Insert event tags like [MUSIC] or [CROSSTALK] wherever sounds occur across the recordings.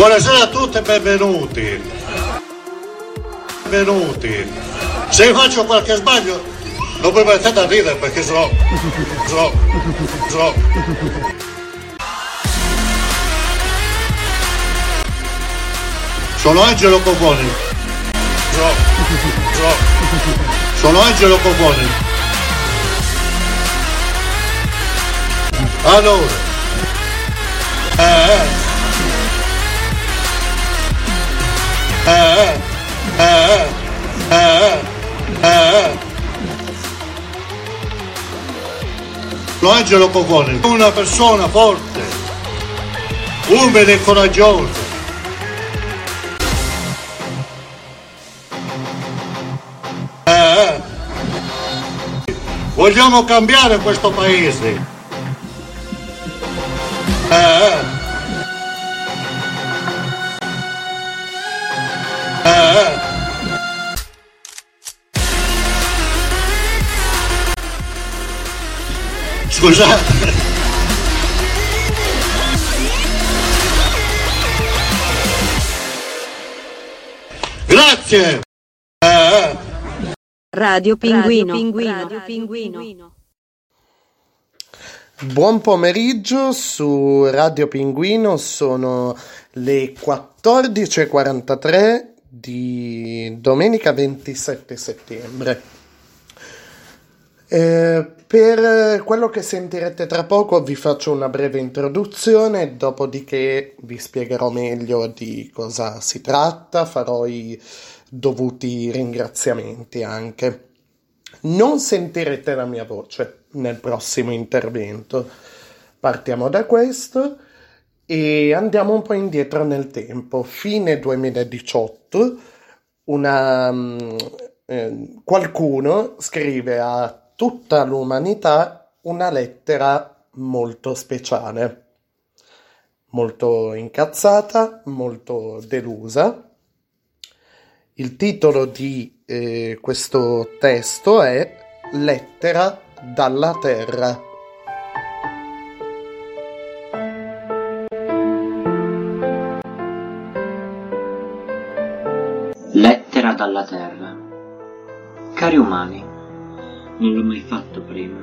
Buonasera a tutti e benvenuti. Benvenuti. Se faccio qualche sbaglio, non mi mettete a ridere perché sennò. sennò. sennò. Sono Angelo Coponi. Sennò. sennò. Sono Angelo Coponi. Allora. Eh, eh. Eh, eh, eh, eh. Lo Angelo Cocone, una persona forte, umile e coraggiosa. Eh, Vogliamo cambiare questo paese. Eh, eh. Scusate. Grazie. Eh. Radio Pinguino. Radio Pinguino. Buon pomeriggio su Radio Pinguino, sono le 14.43 di domenica 27 settembre. Eh, per quello che sentirete tra poco vi faccio una breve introduzione, dopodiché vi spiegherò meglio di cosa si tratta, farò i dovuti ringraziamenti anche. Non sentirete la mia voce nel prossimo intervento. Partiamo da questo e andiamo un po' indietro nel tempo. Fine 2018, una, eh, qualcuno scrive a tutta l'umanità una lettera molto speciale, molto incazzata, molto delusa. Il titolo di eh, questo testo è Lettera dalla Terra. Lettera dalla Terra Cari umani, non l'ho mai fatto prima,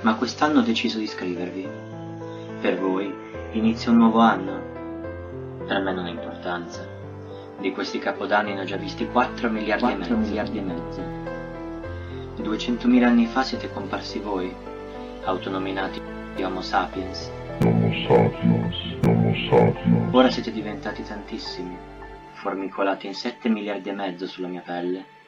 ma quest'anno ho deciso di scrivervi. Per voi inizia un nuovo anno. Per me non ha importanza. Di questi capodanni ne ho già visti 4 miliardi, 4 e, mezzo. miliardi e mezzo. 200.000 anni fa siete comparsi voi, autonominati Homo sapiens. Homo sapiens, Homo sapiens. Ora siete diventati tantissimi, formicolati in 7 miliardi e mezzo sulla mia pelle.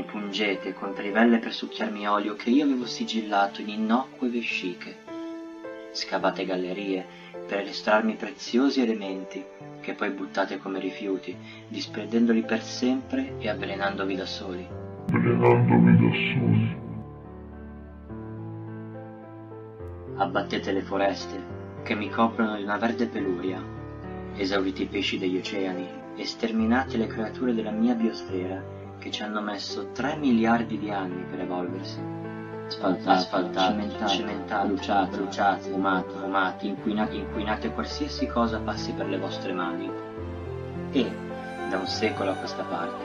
Mi pungete con trivelle per succhiarmi olio che io avevo sigillato in innocue vesciche. Scavate gallerie per estrarmi preziosi elementi che poi buttate come rifiuti, disperdendoli per sempre e avvelenandovi da soli. Avvelenandovi da soli. Abbattete le foreste che mi coprono di una verde peluria, esaurite i pesci degli oceani e sterminate le creature della mia biosfera che ci hanno messo 3 miliardi di anni per evolversi. Asfaltate, asfaltate cimentate, cimentate, bruciate, bruciate, fumate, fumate, inquinate, inquinate qualsiasi cosa passi per le vostre mani. E, da un secolo a questa parte,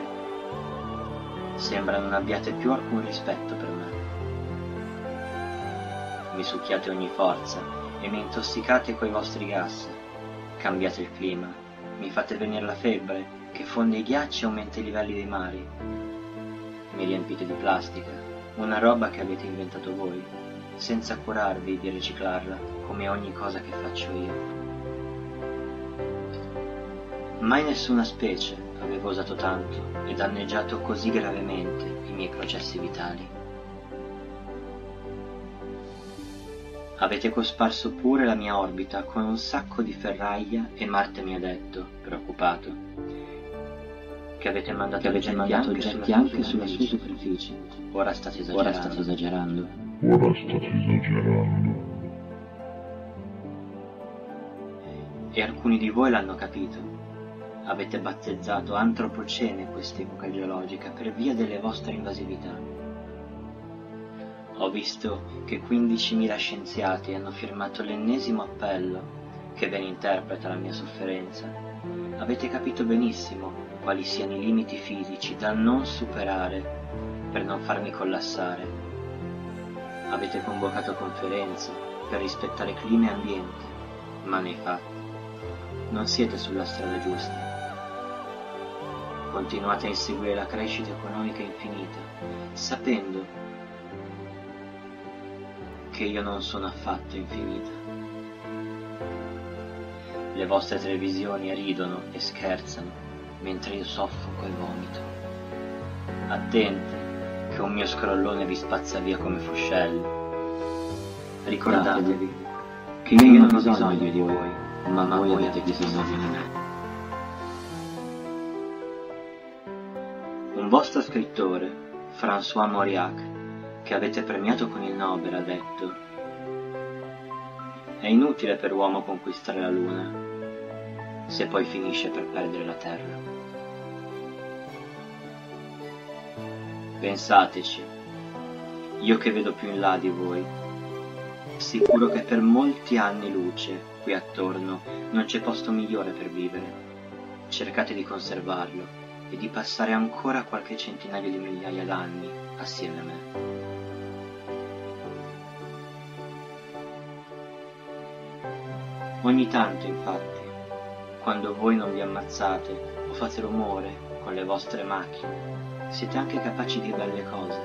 sembra non abbiate più alcun rispetto per me. Mi succhiate ogni forza e mi intossicate coi vostri gas. Cambiate il clima, mi fate venire la febbre che fonde i ghiacci e aumenta i livelli dei mari. Mi riempite di plastica, una roba che avete inventato voi, senza curarvi di riciclarla, come ogni cosa che faccio io. Mai nessuna specie aveva usato tanto e danneggiato così gravemente i miei processi vitali. Avete cosparso pure la mia orbita con un sacco di ferraglia e Marte mi ha detto, preoccupato, che avete mandato, che avete mandato oggetti anche sulla sua superficie. Ora state esagerando. Ora state esagerando. Ora state esagerando. E alcuni di voi l'hanno capito. Avete battezzato antropocene quest'epoca geologica per via delle vostre invasività. Ho visto che 15.000 scienziati hanno firmato l'ennesimo appello che ben interpreta la mia sofferenza. Avete capito benissimo quali siano i limiti fisici da non superare per non farmi collassare. Avete convocato conferenze per rispettare clima e ambiente, ma nei fatti non siete sulla strada giusta. Continuate a inseguire la crescita economica infinita, sapendo che io non sono affatto infinita. Le vostre televisioni ridono e scherzano mentre io soffoco e vomito. Attente, che un mio scrollone vi spazza via come fuscello. Ricordatevi che io non ho bisogno di voi, ma voi avete bisogno di me. Un vostro scrittore, François Mauriac, che avete premiato con il Nobel, ha detto È inutile per uomo conquistare la Luna, se poi finisce per perdere la Terra. Pensateci, io che vedo più in là di voi, sicuro che per molti anni luce qui attorno non c'è posto migliore per vivere. Cercate di conservarlo e di passare ancora qualche centinaio di migliaia d'anni assieme a me. Ogni tanto, infatti, quando voi non vi ammazzate o fate rumore con le vostre macchine, siete anche capaci di belle cose.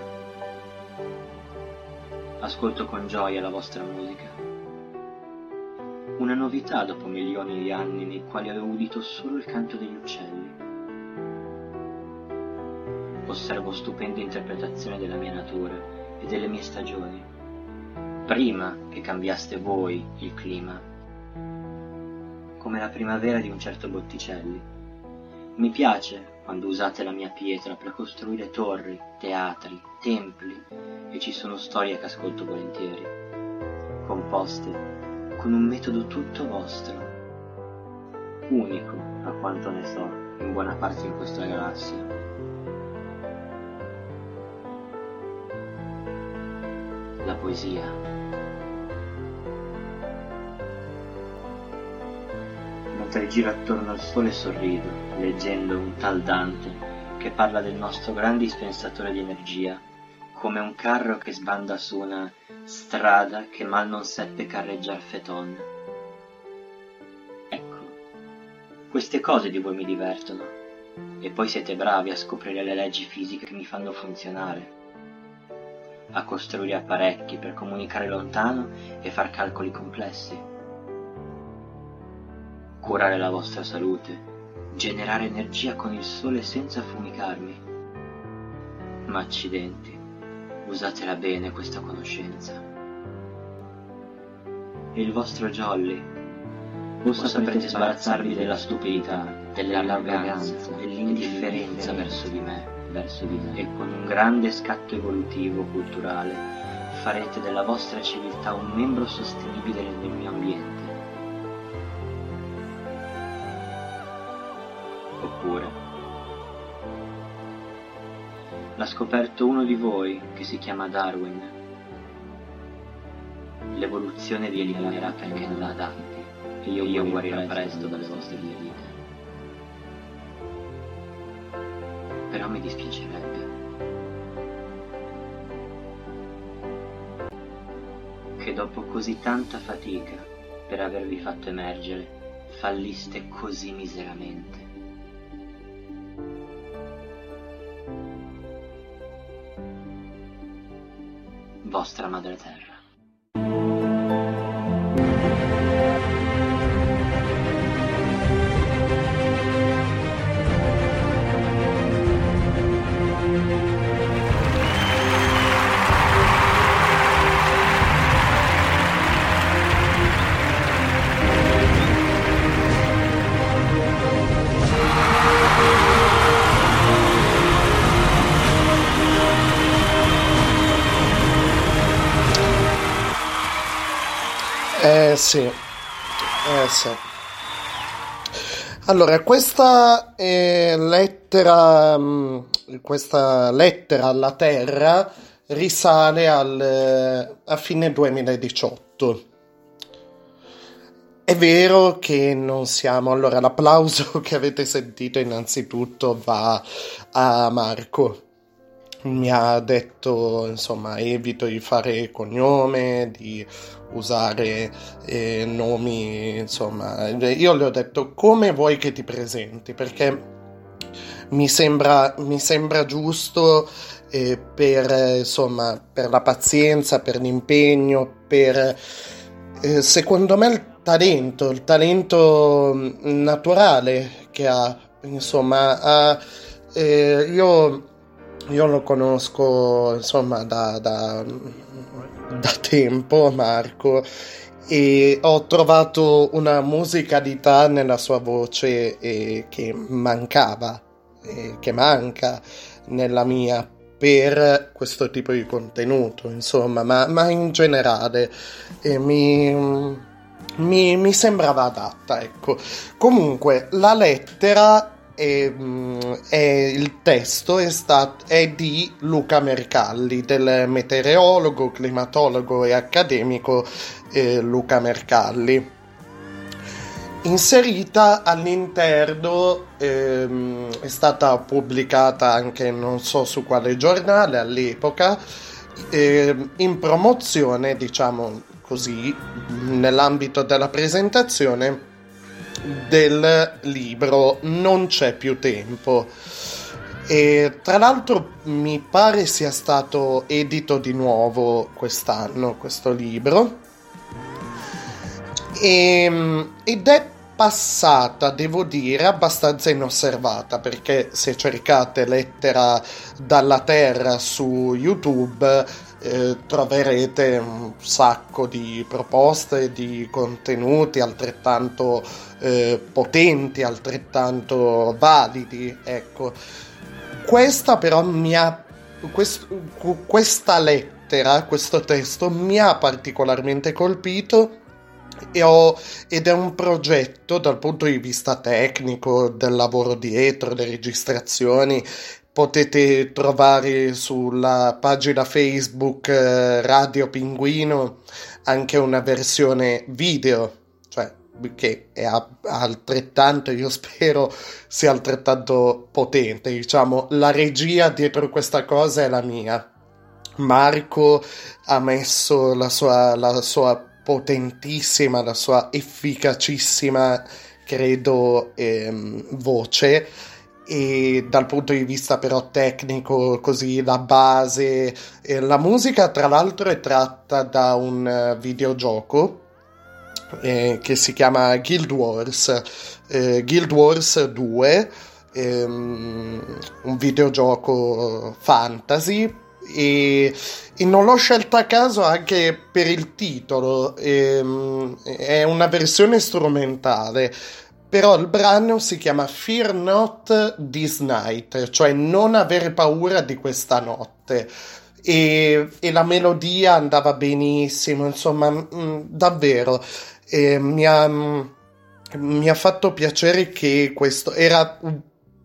Ascolto con gioia la vostra musica. Una novità dopo milioni di anni nei quali avevo udito solo il canto degli uccelli. Osservo stupende interpretazioni della mia natura e delle mie stagioni, prima che cambiaste voi il clima come la primavera di un certo Botticelli. Mi piace quando usate la mia pietra per costruire torri, teatri, templi e ci sono storie che ascolto volentieri, composte con un metodo tutto vostro, unico a quanto ne so in buona parte in questa galassia. La poesia mentre giro attorno al sole e sorrido, leggendo un tal Dante che parla del nostro grande dispensatore di energia, come un carro che sbanda su una strada che mal non seppe carreggiar feton. Ecco, queste cose di voi mi divertono, e poi siete bravi a scoprire le leggi fisiche che mi fanno funzionare, a costruire apparecchi per comunicare lontano e far calcoli complessi curare la vostra salute, generare energia con il sole senza fumicarmi. Ma accidenti, usatela bene questa conoscenza. E il vostro Jolly? O saprete sbarazzarvi della stupidità, dell'arroganza, dell'indifferenza verso di me, verso di me, e con un grande scatto evolutivo culturale farete della vostra civiltà un membro sostenibile del mio ambiente oppure l'ha scoperto uno di voi che si chiama Darwin. L'evoluzione vi eliminerà perché non adatti e io, io guarirò presto dalle vostre ferite. Però mi dispiacerebbe che dopo così tanta fatica per avervi fatto emergere falliste così miseramente. Vostra madre terra. Eh sì, eh sì. Allora, questa eh, lettera, mh, questa lettera alla Terra risale al, a fine 2018 è vero che non siamo. Allora, l'applauso [LAUGHS] che avete sentito innanzitutto va a Marco. Mi ha detto, insomma, evito di fare cognome, di usare eh, nomi, insomma. Io le ho detto come vuoi che ti presenti, perché mi sembra, mi sembra giusto eh, per, insomma, per la pazienza, per l'impegno, per... Eh, secondo me il talento, il talento mm, naturale che ha, insomma, ha, eh, io, io, lo conosco, insomma, da, da, da tempo, Marco, e ho trovato una musicalità nella sua voce eh, che mancava, eh, che manca nella mia per questo tipo di contenuto, insomma, ma, ma in generale eh, mi, mi, mi, sembrava adatta, ecco. Comunque, la lettera è, è il testo è, stat, è di Luca Mercalli, del meteorologo, climatologo e accademico eh, Luca Mercalli. Inserita all'interno ehm, è stata pubblicata anche non so su quale giornale all'epoca ehm, in promozione diciamo così nell'ambito della presentazione del libro Non c'è più tempo. E tra l'altro mi pare sia stato edito di nuovo quest'anno questo libro. E, ehm, ed è passata, devo dire, abbastanza inosservata perché se cercate lettera dalla terra su YouTube eh, troverete un sacco di proposte, di contenuti altrettanto eh, potenti, altrettanto validi. Ecco, questa però mi ha quest, questa lettera, questo testo mi ha particolarmente colpito ho, ed è un progetto dal punto di vista tecnico, del lavoro dietro, le registrazioni. Potete trovare sulla pagina Facebook eh, Radio Pinguino anche una versione video, cioè che è altrettanto, io [LAUGHS] spero sia altrettanto potente. Diciamo, la regia dietro questa cosa è la mia. Marco ha messo la sua, la sua potentissima, la sua efficacissima, credo, ehm, voce e dal punto di vista però tecnico così la base eh, la musica tra l'altro è tratta da un videogioco eh, che si chiama Guild Wars eh, Guild Wars 2 ehm, un videogioco fantasy. E, e, non l'ho scelta a caso anche per il titolo, ehm, è una versione strumentale, però il brano si chiama Fear Not This Night, cioè non avere paura di questa notte. E, e la melodia andava benissimo, insomma, mh, mm, davvero. Eh, mi, ha, mi ha fatto piacere che questo era un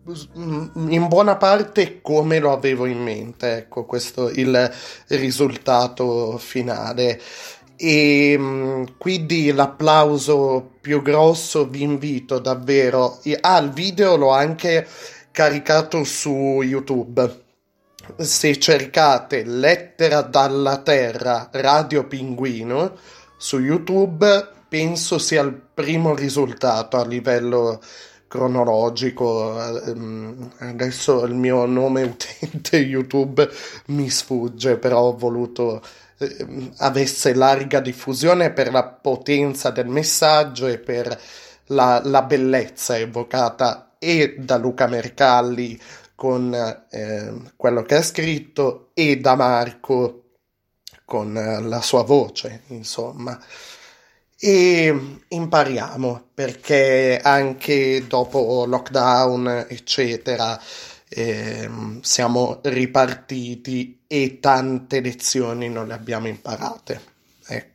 in buona parte come lo avevo in mente, ecco, questo il risultato finale. E quindi l'applauso più grosso vi invito davvero. Ah, il video l'ho anche caricato su YouTube. Se cercate Lettera dalla Terra Radio Pinguino su YouTube, penso sia il primo risultato a livello cronologico. Ehm, adesso il mio nome utente [LAUGHS] YouTube mi sfugge, però ho voluto eh, avesse larga diffusione per la potenza del messaggio e per la, la bellezza evocata e da Luca Mercalli con eh, quello che ha scritto e da Marco con la sua voce, insomma. E impariamo perché anche dopo lockdown eccetera eh, siamo ripartiti e tante lezioni non le abbiamo imparate ecco.